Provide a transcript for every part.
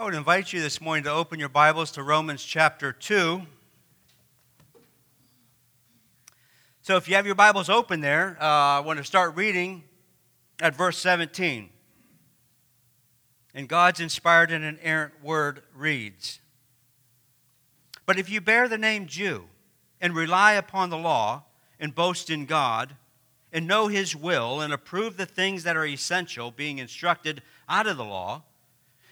I would invite you this morning to open your Bibles to Romans chapter 2. So, if you have your Bibles open there, uh, I want to start reading at verse 17. And God's inspired and inerrant word reads But if you bear the name Jew and rely upon the law and boast in God and know his will and approve the things that are essential, being instructed out of the law,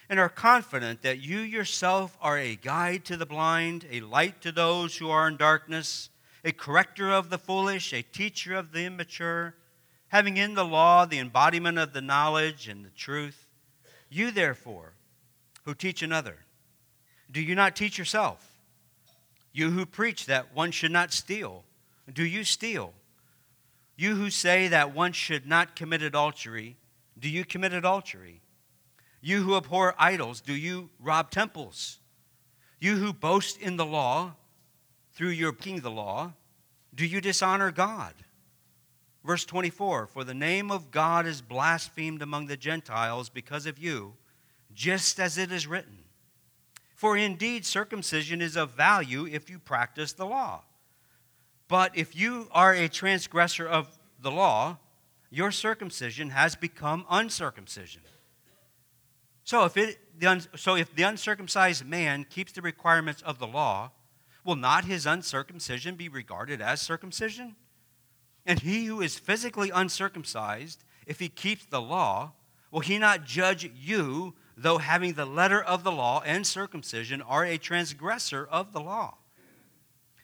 and are confident that you yourself are a guide to the blind, a light to those who are in darkness, a corrector of the foolish, a teacher of the immature, having in the law the embodiment of the knowledge and the truth. You, therefore, who teach another, do you not teach yourself? You who preach that one should not steal, do you steal? You who say that one should not commit adultery, do you commit adultery? You who abhor idols, do you rob temples? You who boast in the law, through your king the law, do you dishonor God? Verse 24 For the name of God is blasphemed among the Gentiles because of you, just as it is written. For indeed, circumcision is of value if you practice the law. But if you are a transgressor of the law, your circumcision has become uncircumcision. So if, it, so if the uncircumcised man keeps the requirements of the law, will not his uncircumcision be regarded as circumcision? And he who is physically uncircumcised, if he keeps the law, will he not judge you, though having the letter of the law and circumcision are a transgressor of the law?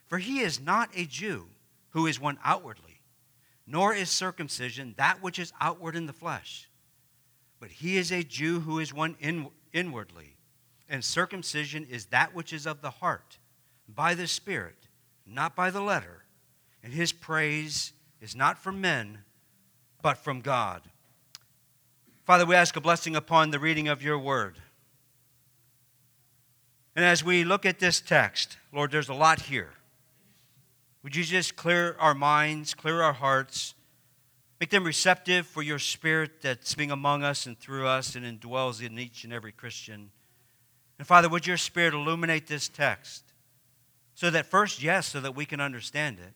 For he is not a Jew who is one outwardly, nor is circumcision that which is outward in the flesh but he is a Jew who is one in, inwardly, and circumcision is that which is of the heart, by the Spirit, not by the letter. And his praise is not from men, but from God. Father, we ask a blessing upon the reading of your word. And as we look at this text, Lord, there's a lot here. Would you just clear our minds, clear our hearts? Make them receptive for your spirit that's being among us and through us and indwells in each and every Christian. And Father, would your spirit illuminate this text so that first, yes, so that we can understand it,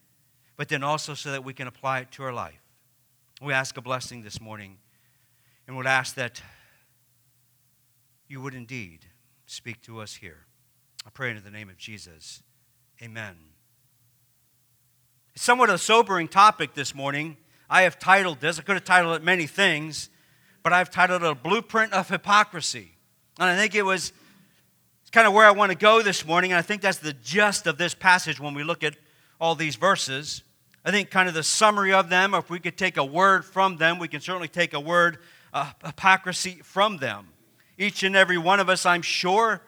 but then also so that we can apply it to our life. We ask a blessing this morning and would ask that you would indeed speak to us here. I pray in the name of Jesus. Amen. It's somewhat a sobering topic this morning I have titled this, I could have titled it many things, but I've titled it A Blueprint of Hypocrisy. And I think it was kind of where I want to go this morning, and I think that's the gist of this passage when we look at all these verses. I think kind of the summary of them, if we could take a word from them, we can certainly take a word, uh, hypocrisy from them. Each and every one of us, I'm sure,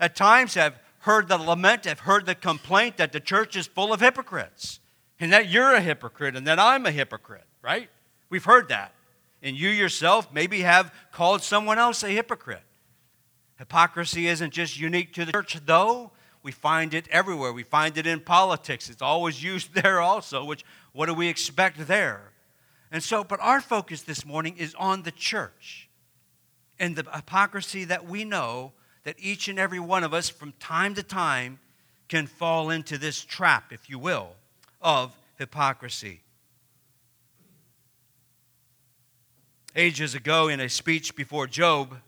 at times have heard the lament, have heard the complaint that the church is full of hypocrites and that you're a hypocrite and that I'm a hypocrite, right? We've heard that. And you yourself maybe have called someone else a hypocrite. Hypocrisy isn't just unique to the church, though. We find it everywhere. We find it in politics. It's always used there also, which what do we expect there? And so, but our focus this morning is on the church and the hypocrisy that we know that each and every one of us from time to time can fall into this trap, if you will of hypocrisy. Ages ago, in a speech before Job,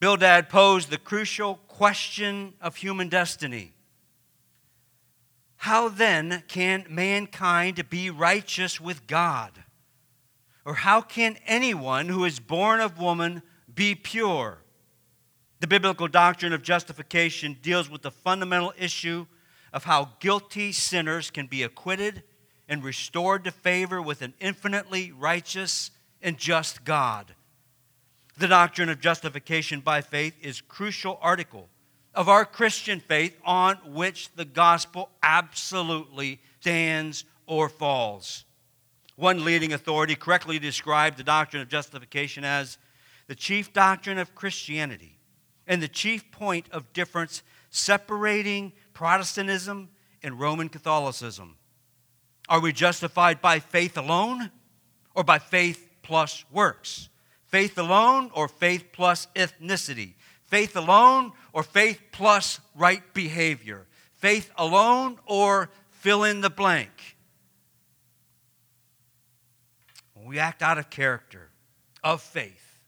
Bildad posed the crucial question of human destiny. How then can mankind be righteous with God? Or how can anyone who is born of woman be pure? The biblical doctrine of justification deals with the fundamental issue of how guilty sinners can be acquitted and restored to favor with an infinitely righteous and just God. The doctrine of justification by faith is crucial article of our Christian faith on which the gospel absolutely stands or falls. One leading authority correctly described the doctrine of justification as the chief doctrine of Christianity and the chief point of difference separating Protestantism and Roman Catholicism. Are we justified by faith alone or by faith plus works? Faith alone or faith plus ethnicity? Faith alone or faith plus right behavior? Faith alone or fill in the blank? When we act out of character, of faith,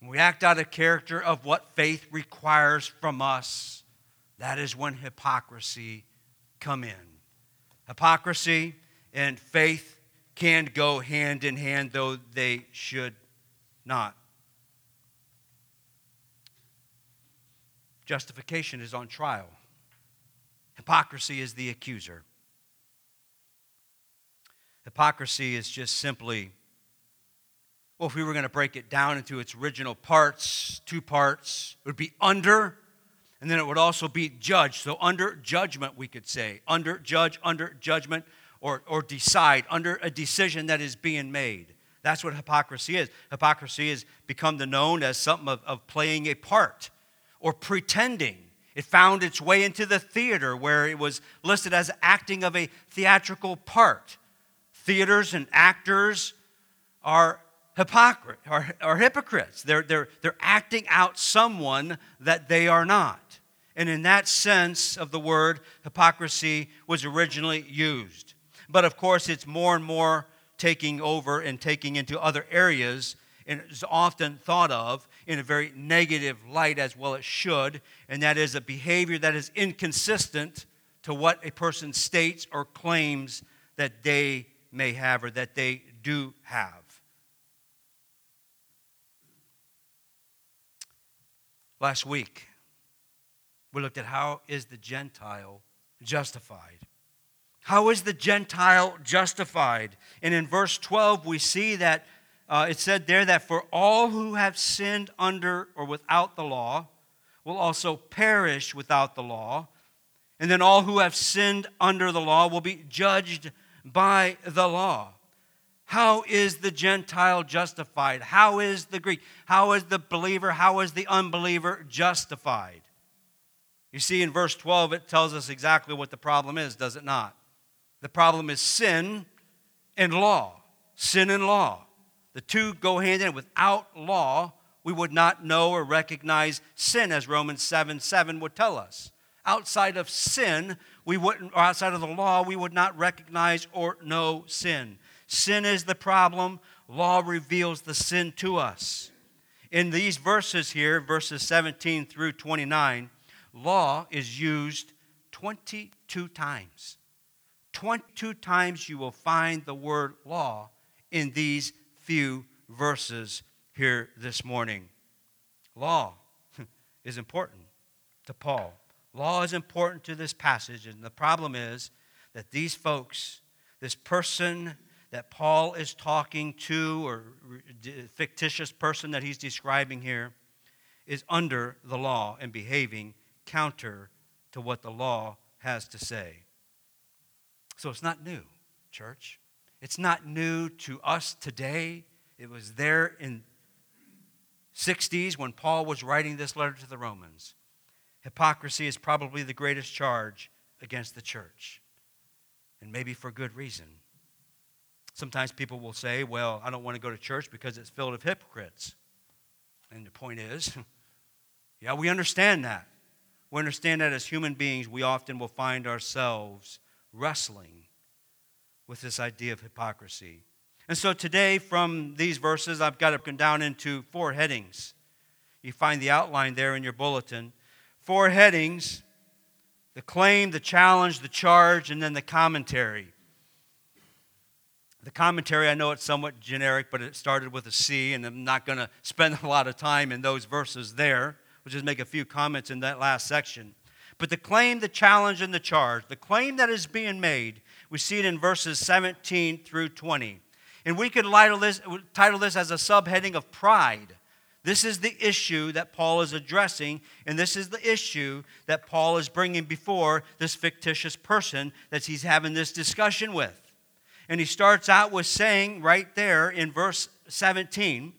when we act out of character of what faith requires from us, that is when hypocrisy come in. Hypocrisy and faith can go hand in hand, though they should not. Justification is on trial. Hypocrisy is the accuser. Hypocrisy is just simply, well, if we were going to break it down into its original parts, two parts, it would be under, and then it would also be judge. So, under judgment, we could say. Under judge, under judgment, or, or decide, under a decision that is being made. That's what hypocrisy is. Hypocrisy has become the known as something of, of playing a part or pretending. It found its way into the theater where it was listed as acting of a theatrical part. Theaters and actors are hypocrite, are, are hypocrites. They're, they're, they're acting out someone that they are not. And in that sense of the word, hypocrisy was originally used. But of course, it's more and more taking over and taking into other areas and is often thought of in a very negative light as well it should and that is a behavior that is inconsistent to what a person states or claims that they may have or that they do have last week we looked at how is the gentile justified how is the Gentile justified? And in verse 12, we see that uh, it said there that for all who have sinned under or without the law will also perish without the law. And then all who have sinned under the law will be judged by the law. How is the Gentile justified? How is the Greek? How is the believer? How is the unbeliever justified? You see, in verse 12, it tells us exactly what the problem is, does it not? The problem is sin and law. Sin and law. The two go hand in hand. Without law, we would not know or recognize sin, as Romans 7 7 would tell us. Outside of sin, we wouldn't, or outside of the law, we would not recognize or know sin. Sin is the problem. Law reveals the sin to us. In these verses here, verses 17 through 29, law is used 22 times. 22 times you will find the word law in these few verses here this morning. Law is important to Paul. Law is important to this passage, and the problem is that these folks, this person that Paul is talking to, or fictitious person that he's describing here, is under the law and behaving counter to what the law has to say. So it's not new, church. It's not new to us today. It was there in 60s when Paul was writing this letter to the Romans. Hypocrisy is probably the greatest charge against the church, and maybe for good reason. Sometimes people will say, Well, I don't want to go to church because it's filled with hypocrites. And the point is, yeah, we understand that. We understand that as human beings, we often will find ourselves wrestling with this idea of hypocrisy. And so today, from these verses, I've got it down into four headings. You find the outline there in your bulletin. Four headings the claim, the challenge, the charge, and then the commentary. The commentary, I know it's somewhat generic, but it started with a C, and I'm not going to spend a lot of time in those verses there. We'll just make a few comments in that last section. But the claim, the challenge, and the charge, the claim that is being made, we see it in verses 17 through 20. And we could title this, title this as a subheading of pride. This is the issue that Paul is addressing, and this is the issue that Paul is bringing before this fictitious person that he's having this discussion with. And he starts out with saying right there in verse 17,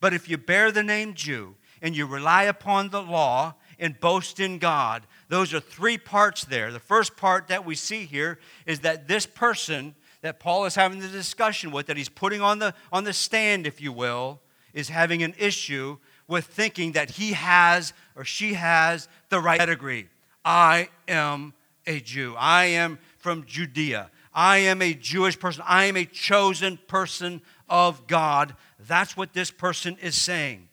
But if you bear the name Jew and you rely upon the law and boast in God, those are three parts there. The first part that we see here is that this person that Paul is having the discussion with, that he's putting on the, on the stand, if you will, is having an issue with thinking that he has or she has the right pedigree. I am a Jew. I am from Judea. I am a Jewish person. I am a chosen person of God. That's what this person is saying.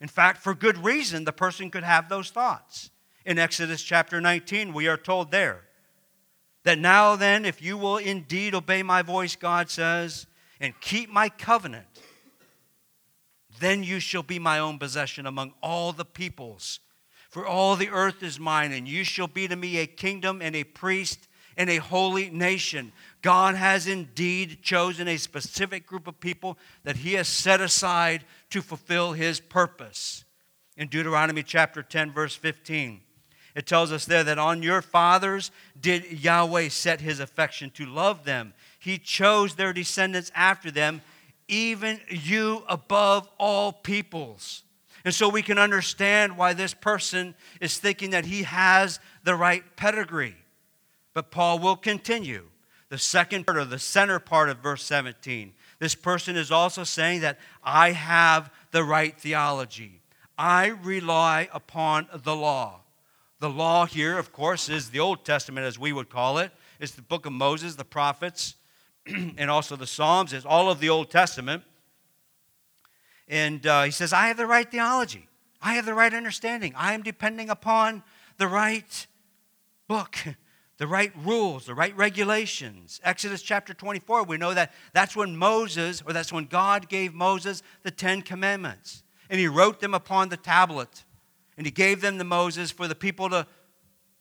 In fact, for good reason, the person could have those thoughts. In Exodus chapter 19, we are told there that now then, if you will indeed obey my voice, God says, and keep my covenant, then you shall be my own possession among all the peoples. For all the earth is mine, and you shall be to me a kingdom and a priest and a holy nation. God has indeed chosen a specific group of people that He has set aside to fulfill His purpose. In Deuteronomy chapter 10, verse 15, it tells us there that on your fathers did Yahweh set His affection to love them. He chose their descendants after them, even you above all peoples. And so we can understand why this person is thinking that he has the right pedigree. But Paul will continue. The second part or the center part of verse 17. This person is also saying that I have the right theology. I rely upon the law. The law here, of course, is the Old Testament, as we would call it. It's the book of Moses, the prophets, and also the Psalms. It's all of the Old Testament. And uh, he says, I have the right theology. I have the right understanding. I am depending upon the right book. the right rules, the right regulations. Exodus chapter 24, we know that that's when Moses, or that's when God gave Moses the Ten Commandments. And he wrote them upon the tablet. And he gave them to Moses for the people to,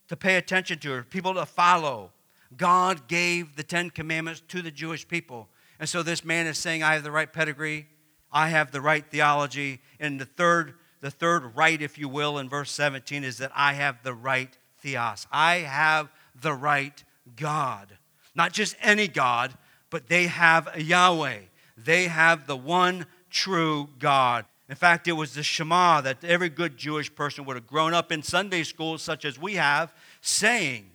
to pay attention to, or people to follow. God gave the Ten Commandments to the Jewish people. And so this man is saying, I have the right pedigree, I have the right theology. And the third, the third right, if you will, in verse 17 is that I have the right theos. I have the right God. Not just any God, but they have a Yahweh. They have the one true God. In fact, it was the Shema that every good Jewish person would have grown up in Sunday school, such as we have, saying.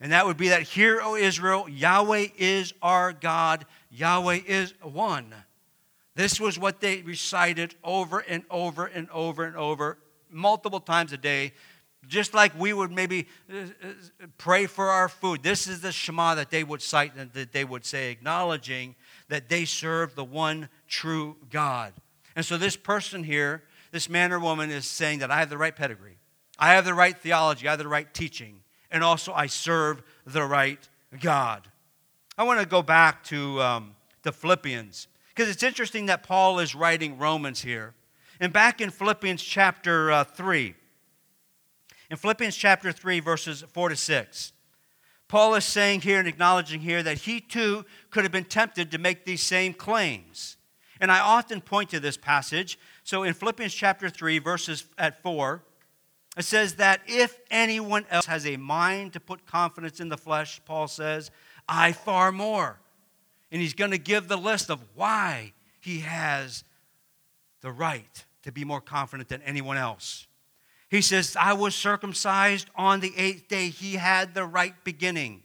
And that would be that, Hear, O Israel, Yahweh is our God, Yahweh is one. This was what they recited over and over and over and over, multiple times a day, just like we would maybe uh, uh, pray for our food. This is the Shema that they would cite and that they would say, acknowledging that they serve the one true God. And so this person here, this man or woman, is saying that I have the right pedigree, I have the right theology, I have the right teaching, and also I serve the right God. I want to go back to um, the Philippians because it's interesting that Paul is writing Romans here. And back in Philippians chapter uh, 3, in Philippians chapter 3, verses 4 to 6. Paul is saying here and acknowledging here that he too could have been tempted to make these same claims. And I often point to this passage. So in Philippians chapter 3, verses at 4, it says that if anyone else has a mind to put confidence in the flesh, Paul says, I far more. And he's going to give the list of why he has the right to be more confident than anyone else. He says, I was circumcised on the eighth day. He had the right beginning.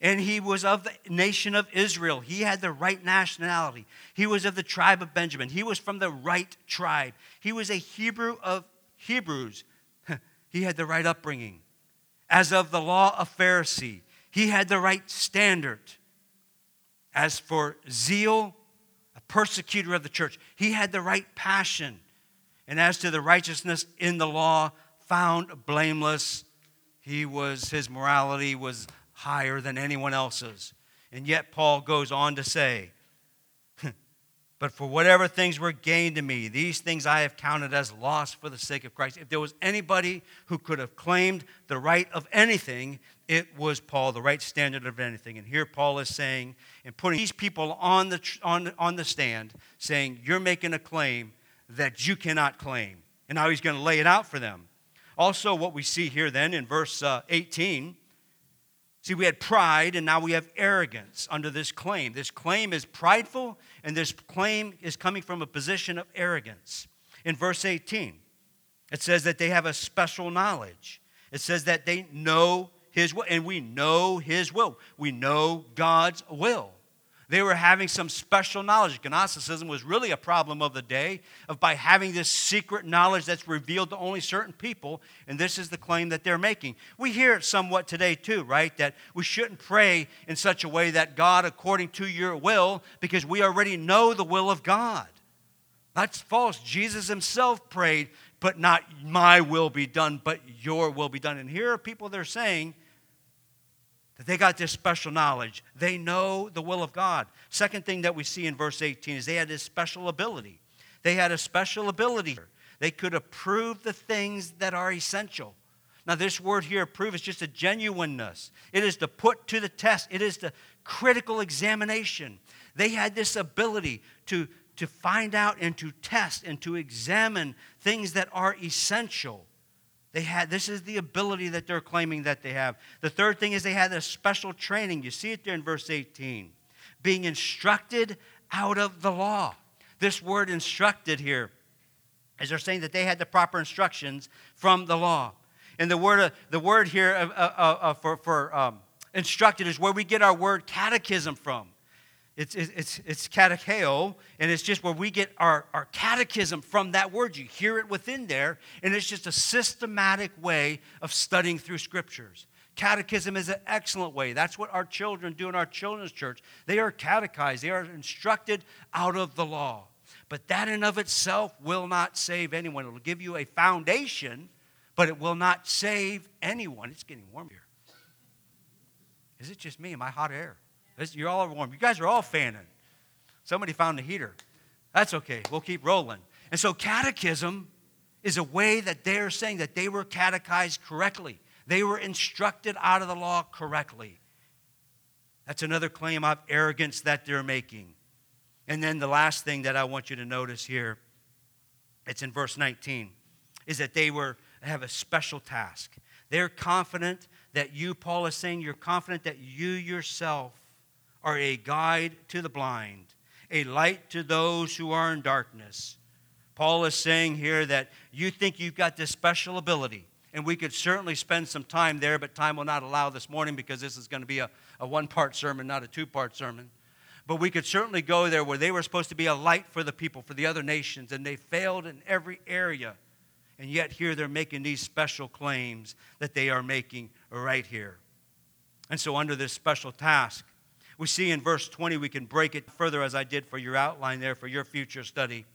And he was of the nation of Israel. He had the right nationality. He was of the tribe of Benjamin. He was from the right tribe. He was a Hebrew of Hebrews. he had the right upbringing. As of the law of Pharisee, he had the right standard. As for zeal, a persecutor of the church, he had the right passion. And as to the righteousness in the law, found blameless, he was his morality was higher than anyone else's. And yet Paul goes on to say, but for whatever things were gained to me, these things I have counted as loss for the sake of Christ. If there was anybody who could have claimed the right of anything, it was Paul, the right standard of anything. And here Paul is saying, and putting these people on the, on, on the stand, saying, You're making a claim that you cannot claim. And now he's going to lay it out for them. Also, what we see here then in verse uh, 18 see, we had pride and now we have arrogance under this claim. This claim is prideful and this claim is coming from a position of arrogance. In verse 18, it says that they have a special knowledge. It says that they know his will, and we know his will. We know God's will. They were having some special knowledge. Gnosticism was really a problem of the day of by having this secret knowledge that's revealed to only certain people, and this is the claim that they're making. We hear it somewhat today too, right? That we shouldn't pray in such a way that God according to your will because we already know the will of God. That's false. Jesus himself prayed, but not my will be done, but your will be done. And here are people they're saying that they got this special knowledge. They know the will of God. Second thing that we see in verse 18 is they had this special ability. They had a special ability. They could approve the things that are essential. Now, this word here, approve, is just a genuineness. It is to put to the test, it is the critical examination. They had this ability to, to find out and to test and to examine things that are essential. They had this is the ability that they're claiming that they have. The third thing is they had a special training. You see it there in verse 18. Being instructed out of the law. This word instructed here is they're saying that they had the proper instructions from the law. And the word, uh, the word here uh, uh, uh, for, for um, instructed is where we get our word catechism from. It's, it's, it's catecheo, and it's just where we get our, our catechism from that word. You hear it within there, and it's just a systematic way of studying through scriptures. Catechism is an excellent way. That's what our children do in our children's church. They are catechized, they are instructed out of the law. But that in of itself will not save anyone. It will give you a foundation, but it will not save anyone. It's getting warm here. Is it just me? Am I hot air? You're all warm. You guys are all fanning. Somebody found the heater. That's okay. We'll keep rolling. And so, catechism is a way that they're saying that they were catechized correctly. They were instructed out of the law correctly. That's another claim of arrogance that they're making. And then the last thing that I want you to notice here, it's in verse 19, is that they were have a special task. They're confident that you, Paul is saying, you're confident that you yourself are a guide to the blind, a light to those who are in darkness. Paul is saying here that you think you've got this special ability, and we could certainly spend some time there, but time will not allow this morning because this is going to be a, a one part sermon, not a two part sermon. But we could certainly go there where they were supposed to be a light for the people, for the other nations, and they failed in every area. And yet, here they're making these special claims that they are making right here. And so, under this special task, we see in verse 20, we can break it further as I did for your outline there for your future study.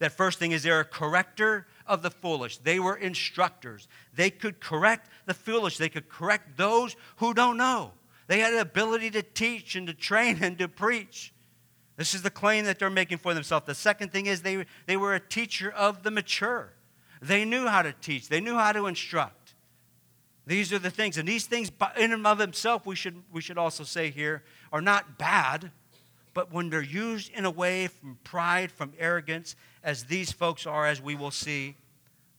That first thing is they're a corrector of the foolish. They were instructors. They could correct the foolish, they could correct those who don't know. They had an ability to teach and to train and to preach. This is the claim that they're making for themselves. The second thing is they, they were a teacher of the mature. They knew how to teach, they knew how to instruct. These are the things. And these things, in and of themselves, we should, we should also say here, are not bad, but when they're used in a way from pride, from arrogance, as these folks are, as we will see,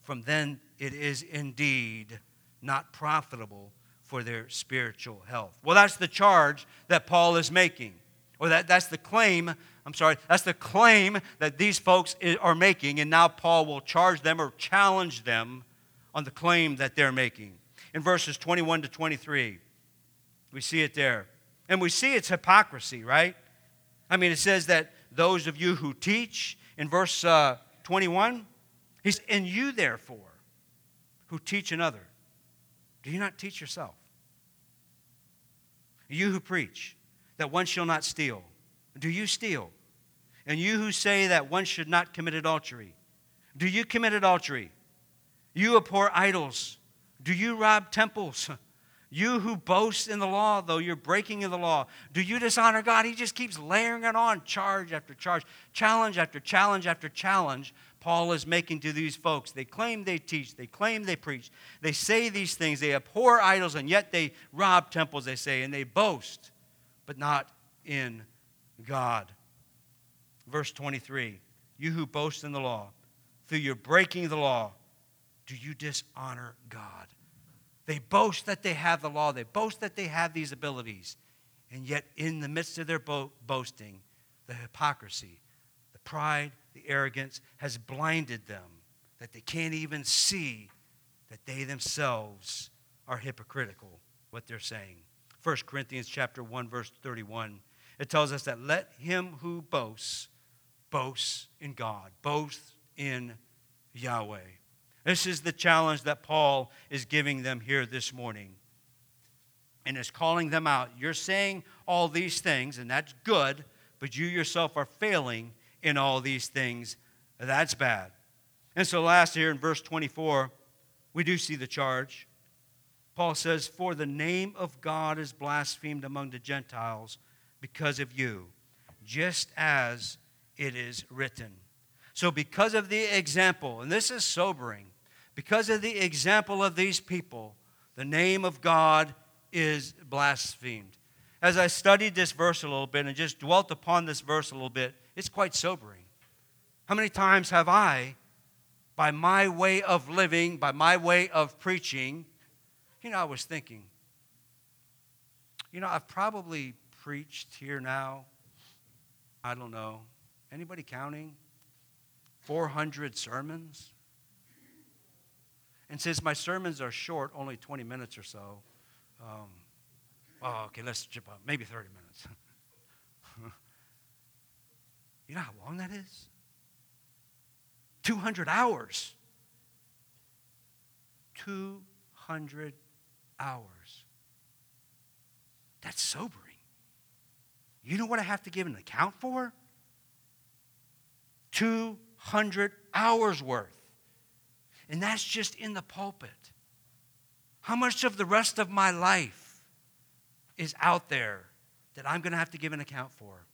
from then it is indeed not profitable for their spiritual health. Well, that's the charge that Paul is making. Or that, that's the claim, I'm sorry, that's the claim that these folks are making, and now Paul will charge them or challenge them on the claim that they're making in verses 21 to 23. We see it there. And we see it's hypocrisy, right? I mean, it says that those of you who teach, in verse uh, 21, he's, and you therefore, who teach another, do you not teach yourself? You who preach that one shall not steal, do you steal? And you who say that one should not commit adultery, do you commit adultery? You abhor idols. Do you rob temples? You who boast in the law, though you're breaking in the law, do you dishonor God? He just keeps layering it on, charge after charge, challenge after challenge after challenge. Paul is making to these folks. They claim they teach, they claim they preach, they say these things, they abhor idols, and yet they rob temples, they say, and they boast, but not in God. Verse 23 You who boast in the law, through your breaking the law, do you dishonor God? They boast that they have the law, they boast that they have these abilities. And yet, in the midst of their bo- boasting, the hypocrisy, the pride, the arrogance has blinded them that they can't even see that they themselves are hypocritical what they're saying 1 corinthians chapter 1 verse 31 it tells us that let him who boasts boast in God, boast in Yahweh. This is the challenge that Paul is giving them here this morning and is calling them out. You're saying all these things, and that's good, but you yourself are failing in all these things. That's bad. And so, last here in verse 24, we do see the charge. Paul says, For the name of God is blasphemed among the Gentiles because of you, just as it is written. So, because of the example, and this is sobering, because of the example of these people, the name of God is blasphemed. As I studied this verse a little bit and just dwelt upon this verse a little bit, it's quite sobering. How many times have I, by my way of living, by my way of preaching, you know, I was thinking, you know, I've probably preached here now, I don't know, anybody counting? 400 sermons? And since my sermons are short, only 20 minutes or so, um, oh, okay, let's chip up, maybe 30 minutes. you know how long that is? 200 hours. 200 hours. That's sobering. You know what I have to give an account for? 200 hours worth. And that's just in the pulpit. How much of the rest of my life is out there that I'm going to have to give an account for?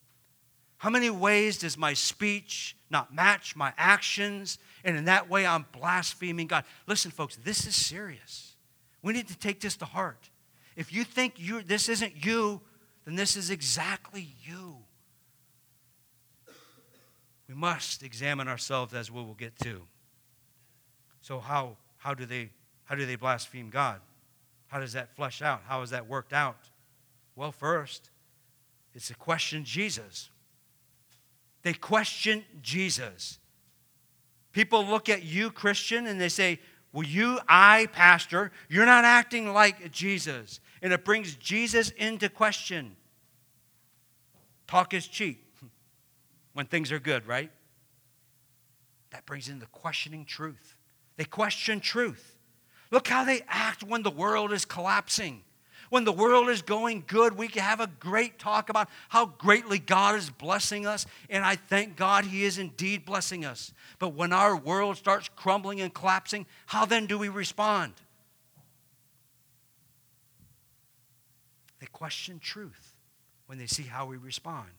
How many ways does my speech not match my actions? And in that way, I'm blaspheming God. Listen, folks, this is serious. We need to take this to heart. If you think you this isn't you, then this is exactly you. We must examine ourselves as we will get to. So how, how, do they, how do they blaspheme God? How does that flesh out? How is that worked out? Well, first, it's to question Jesus. They question Jesus. People look at you, Christian, and they say, Well, you, I, pastor, you're not acting like Jesus. And it brings Jesus into question. Talk is cheap when things are good, right? That brings in the questioning truth. They question truth. Look how they act when the world is collapsing. When the world is going good, we can have a great talk about how greatly God is blessing us, and I thank God He is indeed blessing us. But when our world starts crumbling and collapsing, how then do we respond? They question truth when they see how we respond.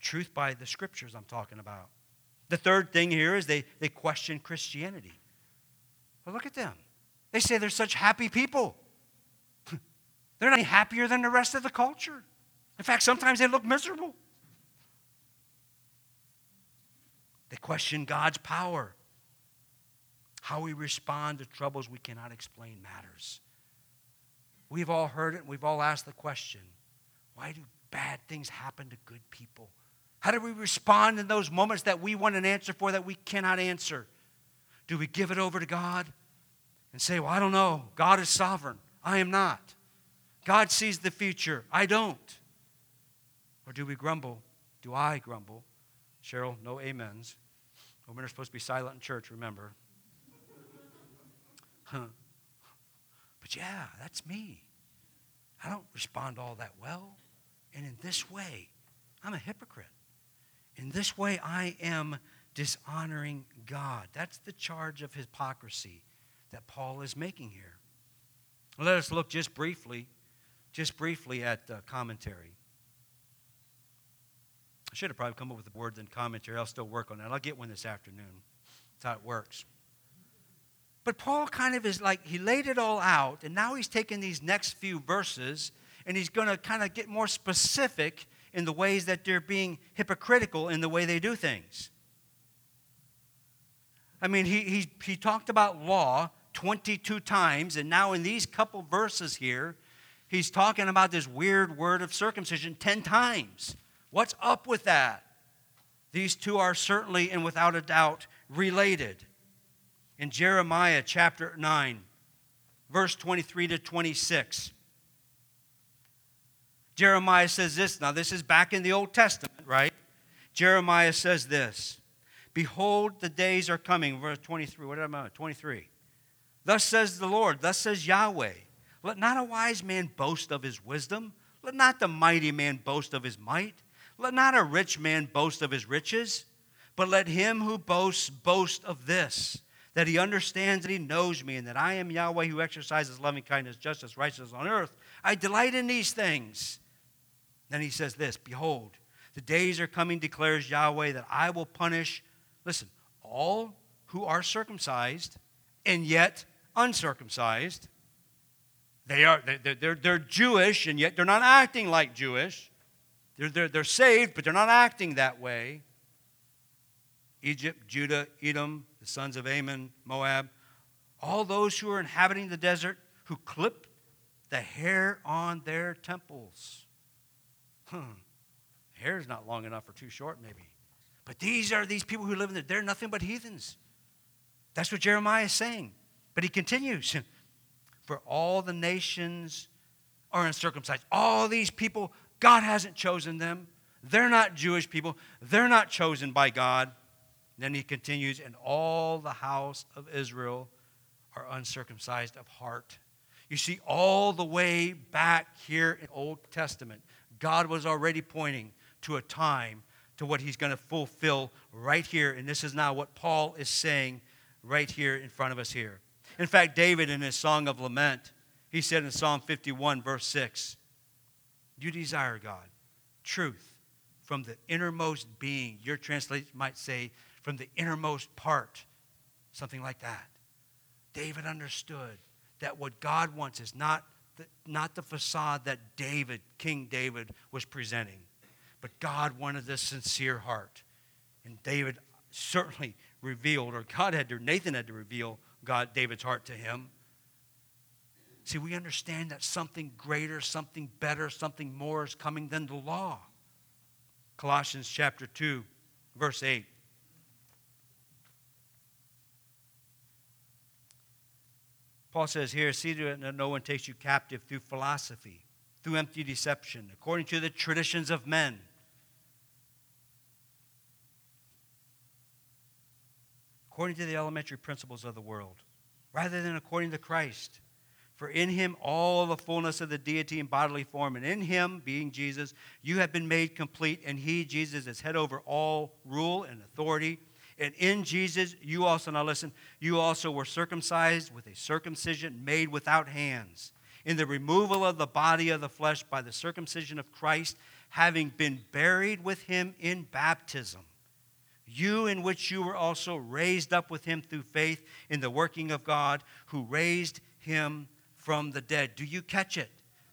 Truth by the scriptures, I'm talking about. The third thing here is they, they question Christianity. But look at them. They say they're such happy people. they're not any happier than the rest of the culture. In fact, sometimes they look miserable. They question God's power. How we respond to troubles we cannot explain matters. We've all heard it, we've all asked the question why do bad things happen to good people? How do we respond in those moments that we want an answer for that we cannot answer? Do we give it over to God and say, Well, I don't know. God is sovereign. I am not. God sees the future. I don't. Or do we grumble? Do I grumble? Cheryl, no amens. Women are supposed to be silent in church, remember. Huh. But yeah, that's me. I don't respond all that well. And in this way, I'm a hypocrite. In this way, I am dishonoring God. That's the charge of hypocrisy that Paul is making here. Let us look just briefly, just briefly at the commentary. I should have probably come up with a word than commentary. I'll still work on that. I'll get one this afternoon. That's how it works. But Paul kind of is like, he laid it all out, and now he's taking these next few verses and he's going to kind of get more specific in the ways that they're being hypocritical in the way they do things. I mean, he, he, he talked about law 22 times, and now in these couple verses here, he's talking about this weird word of circumcision 10 times. What's up with that? These two are certainly and without a doubt related. In Jeremiah chapter 9, verse 23 to 26, Jeremiah says this. Now, this is back in the Old Testament, right? Jeremiah says this Behold, the days are coming. Verse 23. What am I? 23. Thus says the Lord, thus says Yahweh. Let not a wise man boast of his wisdom. Let not the mighty man boast of his might. Let not a rich man boast of his riches. But let him who boasts boast of this, that he understands that he knows me, and that I am Yahweh who exercises loving kindness, justice, righteousness on earth. I delight in these things. Then he says this Behold, the days are coming, declares Yahweh, that I will punish, listen, all who are circumcised and yet uncircumcised. They are, they're, they're, they're Jewish and yet they're not acting like Jewish. They're, they're, they're saved, but they're not acting that way. Egypt, Judah, Edom, the sons of Ammon, Moab, all those who are inhabiting the desert who clip the hair on their temples. Hmm. Hair is not long enough or too short, maybe. But these are these people who live in there. They're nothing but heathens. That's what Jeremiah is saying. But he continues For all the nations are uncircumcised. All these people, God hasn't chosen them. They're not Jewish people. They're not chosen by God. Then he continues, And all the house of Israel are uncircumcised of heart. You see, all the way back here in Old Testament, God was already pointing to a time to what he's going to fulfill right here. And this is now what Paul is saying right here in front of us here. In fact, David, in his Song of Lament, he said in Psalm 51, verse 6, You desire, God, truth from the innermost being. Your translation might say, from the innermost part, something like that. David understood that what God wants is not the, not the facade that David, King David, was presenting, but God wanted this sincere heart. And David certainly revealed, or God had to, Nathan had to reveal God, David's heart to him. See, we understand that something greater, something better, something more is coming than the law. Colossians chapter 2, verse 8. Paul says here, see that no one takes you captive through philosophy, through empty deception, according to the traditions of men. According to the elementary principles of the world, rather than according to Christ. For in him all the fullness of the deity in bodily form, and in him, being Jesus, you have been made complete, and he, Jesus, is head over all rule and authority and in Jesus, you also, now listen, you also were circumcised with a circumcision made without hands, in the removal of the body of the flesh by the circumcision of Christ, having been buried with him in baptism. You, in which you were also raised up with him through faith in the working of God, who raised him from the dead. Do you catch it?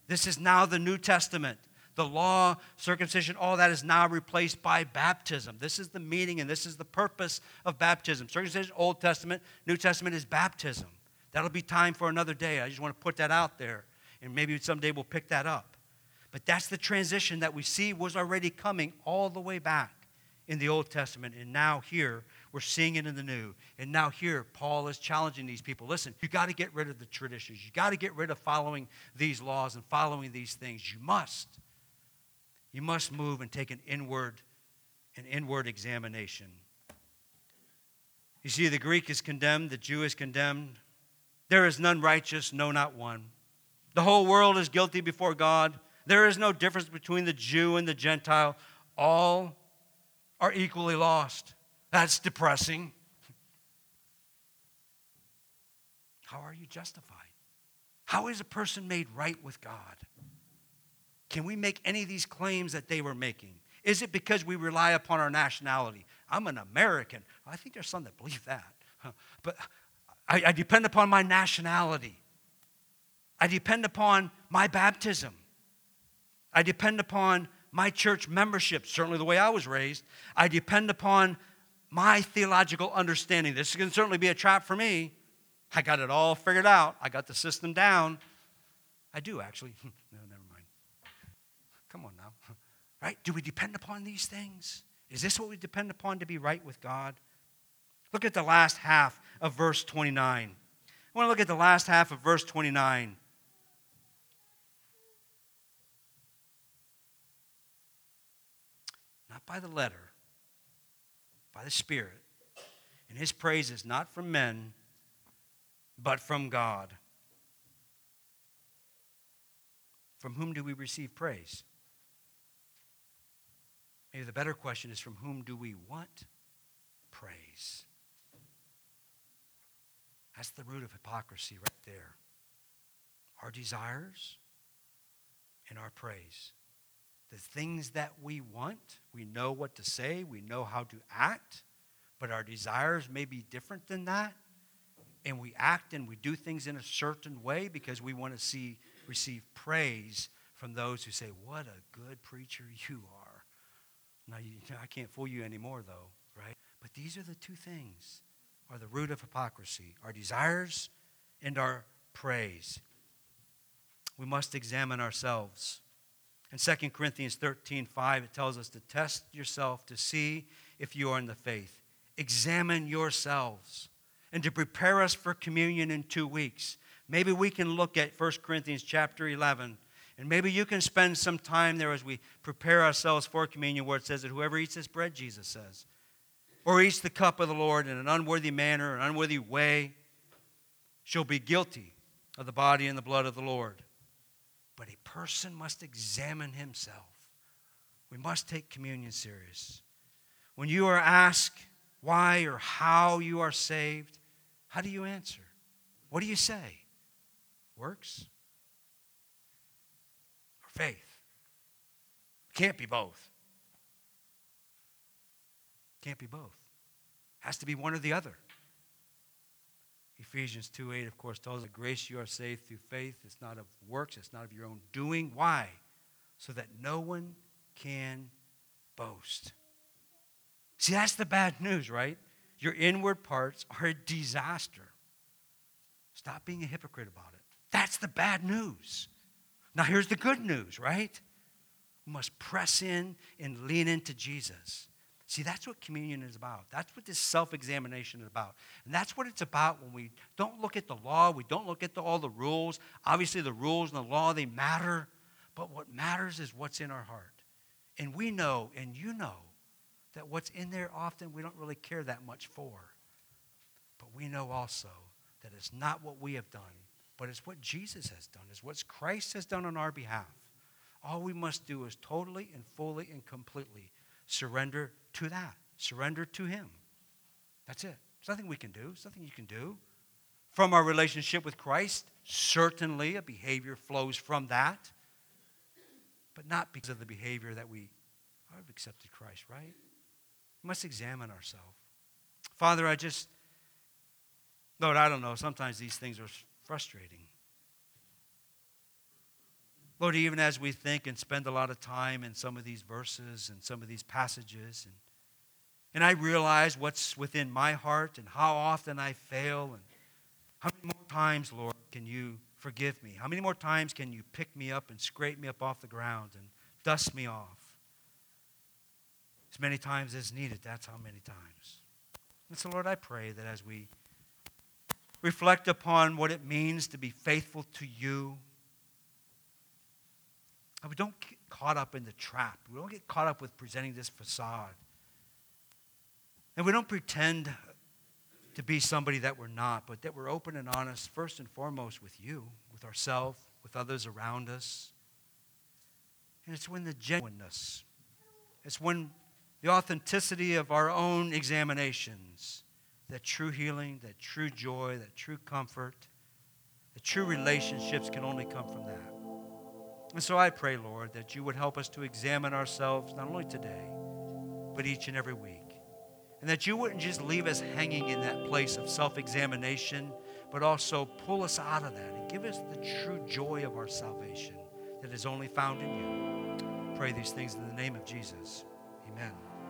This is now the New Testament the law, circumcision, all that is now replaced by baptism. This is the meaning and this is the purpose of baptism. Circumcision, Old Testament, New Testament is baptism. That'll be time for another day. I just want to put that out there. And maybe someday we'll pick that up. But that's the transition that we see was already coming all the way back in the Old Testament. And now here, we're seeing it in the New. And now here, Paul is challenging these people. Listen, you got to get rid of the traditions. You got to get rid of following these laws and following these things. You must you must move and take an inward, an inward examination. You see, the Greek is condemned, the Jew is condemned. There is none righteous, no, not one. The whole world is guilty before God. There is no difference between the Jew and the Gentile. All are equally lost. That's depressing. How are you justified? How is a person made right with God? Can we make any of these claims that they were making? Is it because we rely upon our nationality? I'm an American. I think there's some that believe that. But I, I depend upon my nationality. I depend upon my baptism. I depend upon my church membership, certainly the way I was raised. I depend upon my theological understanding. This can certainly be a trap for me. I got it all figured out, I got the system down. I do, actually. no, never mind. Come on now. Right? Do we depend upon these things? Is this what we depend upon to be right with God? Look at the last half of verse 29. I want to look at the last half of verse 29. not by the letter, by the Spirit. And his praise is not from men, but from God. From whom do we receive praise? Maybe the better question is from whom do we want praise? That's the root of hypocrisy right there. Our desires and our praise. The things that we want, we know what to say, we know how to act, but our desires may be different than that. And we act and we do things in a certain way because we want to see receive praise from those who say, What a good preacher you are. Now, you, I can't fool you anymore, though, right? But these are the two things are the root of hypocrisy our desires and our praise. We must examine ourselves. In 2 Corinthians 13 5, it tells us to test yourself to see if you are in the faith. Examine yourselves and to prepare us for communion in two weeks. Maybe we can look at 1 Corinthians chapter 11 and maybe you can spend some time there as we prepare ourselves for communion, where it says that whoever eats this bread, Jesus says, or eats the cup of the Lord in an unworthy manner, an unworthy way, shall be guilty of the body and the blood of the Lord. But a person must examine himself. We must take communion serious. When you are asked why or how you are saved, how do you answer? What do you say? Works? Or faith? Can't be both. Can't be both. Has to be one or the other. Ephesians 2 8, of course, tells us grace you are saved through faith. It's not of works, it's not of your own doing. Why? So that no one can boast. See, that's the bad news, right? Your inward parts are a disaster. Stop being a hypocrite about it. That's the bad news. Now, here's the good news, right? We must press in and lean into Jesus. See, that's what communion is about. That's what this self examination is about. And that's what it's about when we don't look at the law, we don't look at the, all the rules. Obviously, the rules and the law, they matter. But what matters is what's in our heart. And we know, and you know, that what's in there often we don't really care that much for. But we know also that it's not what we have done, but it's what Jesus has done, it's what Christ has done on our behalf. All we must do is totally and fully and completely surrender to that. Surrender to Him. That's it. There's nothing we can do, there's nothing you can do. From our relationship with Christ, certainly a behavior flows from that, but not because of the behavior that we oh, have accepted Christ, right? We must examine ourselves. Father, I just, Lord, I don't know, sometimes these things are frustrating. Lord, even as we think and spend a lot of time in some of these verses and some of these passages, and, and I realize what's within my heart and how often I fail, and how many more times, Lord, can you forgive me? How many more times can you pick me up and scrape me up off the ground and dust me off? As many times as needed, that's how many times. And so, Lord, I pray that as we reflect upon what it means to be faithful to you, and we don't get caught up in the trap. We don't get caught up with presenting this facade. And we don't pretend to be somebody that we're not, but that we're open and honest, first and foremost, with you, with ourselves, with others around us. And it's when the genuineness, it's when the authenticity of our own examinations, that true healing, that true joy, that true comfort, the true relationships can only come from that. And so I pray, Lord, that you would help us to examine ourselves not only today, but each and every week. And that you wouldn't just leave us hanging in that place of self examination, but also pull us out of that and give us the true joy of our salvation that is only found in you. Pray these things in the name of Jesus. Amen.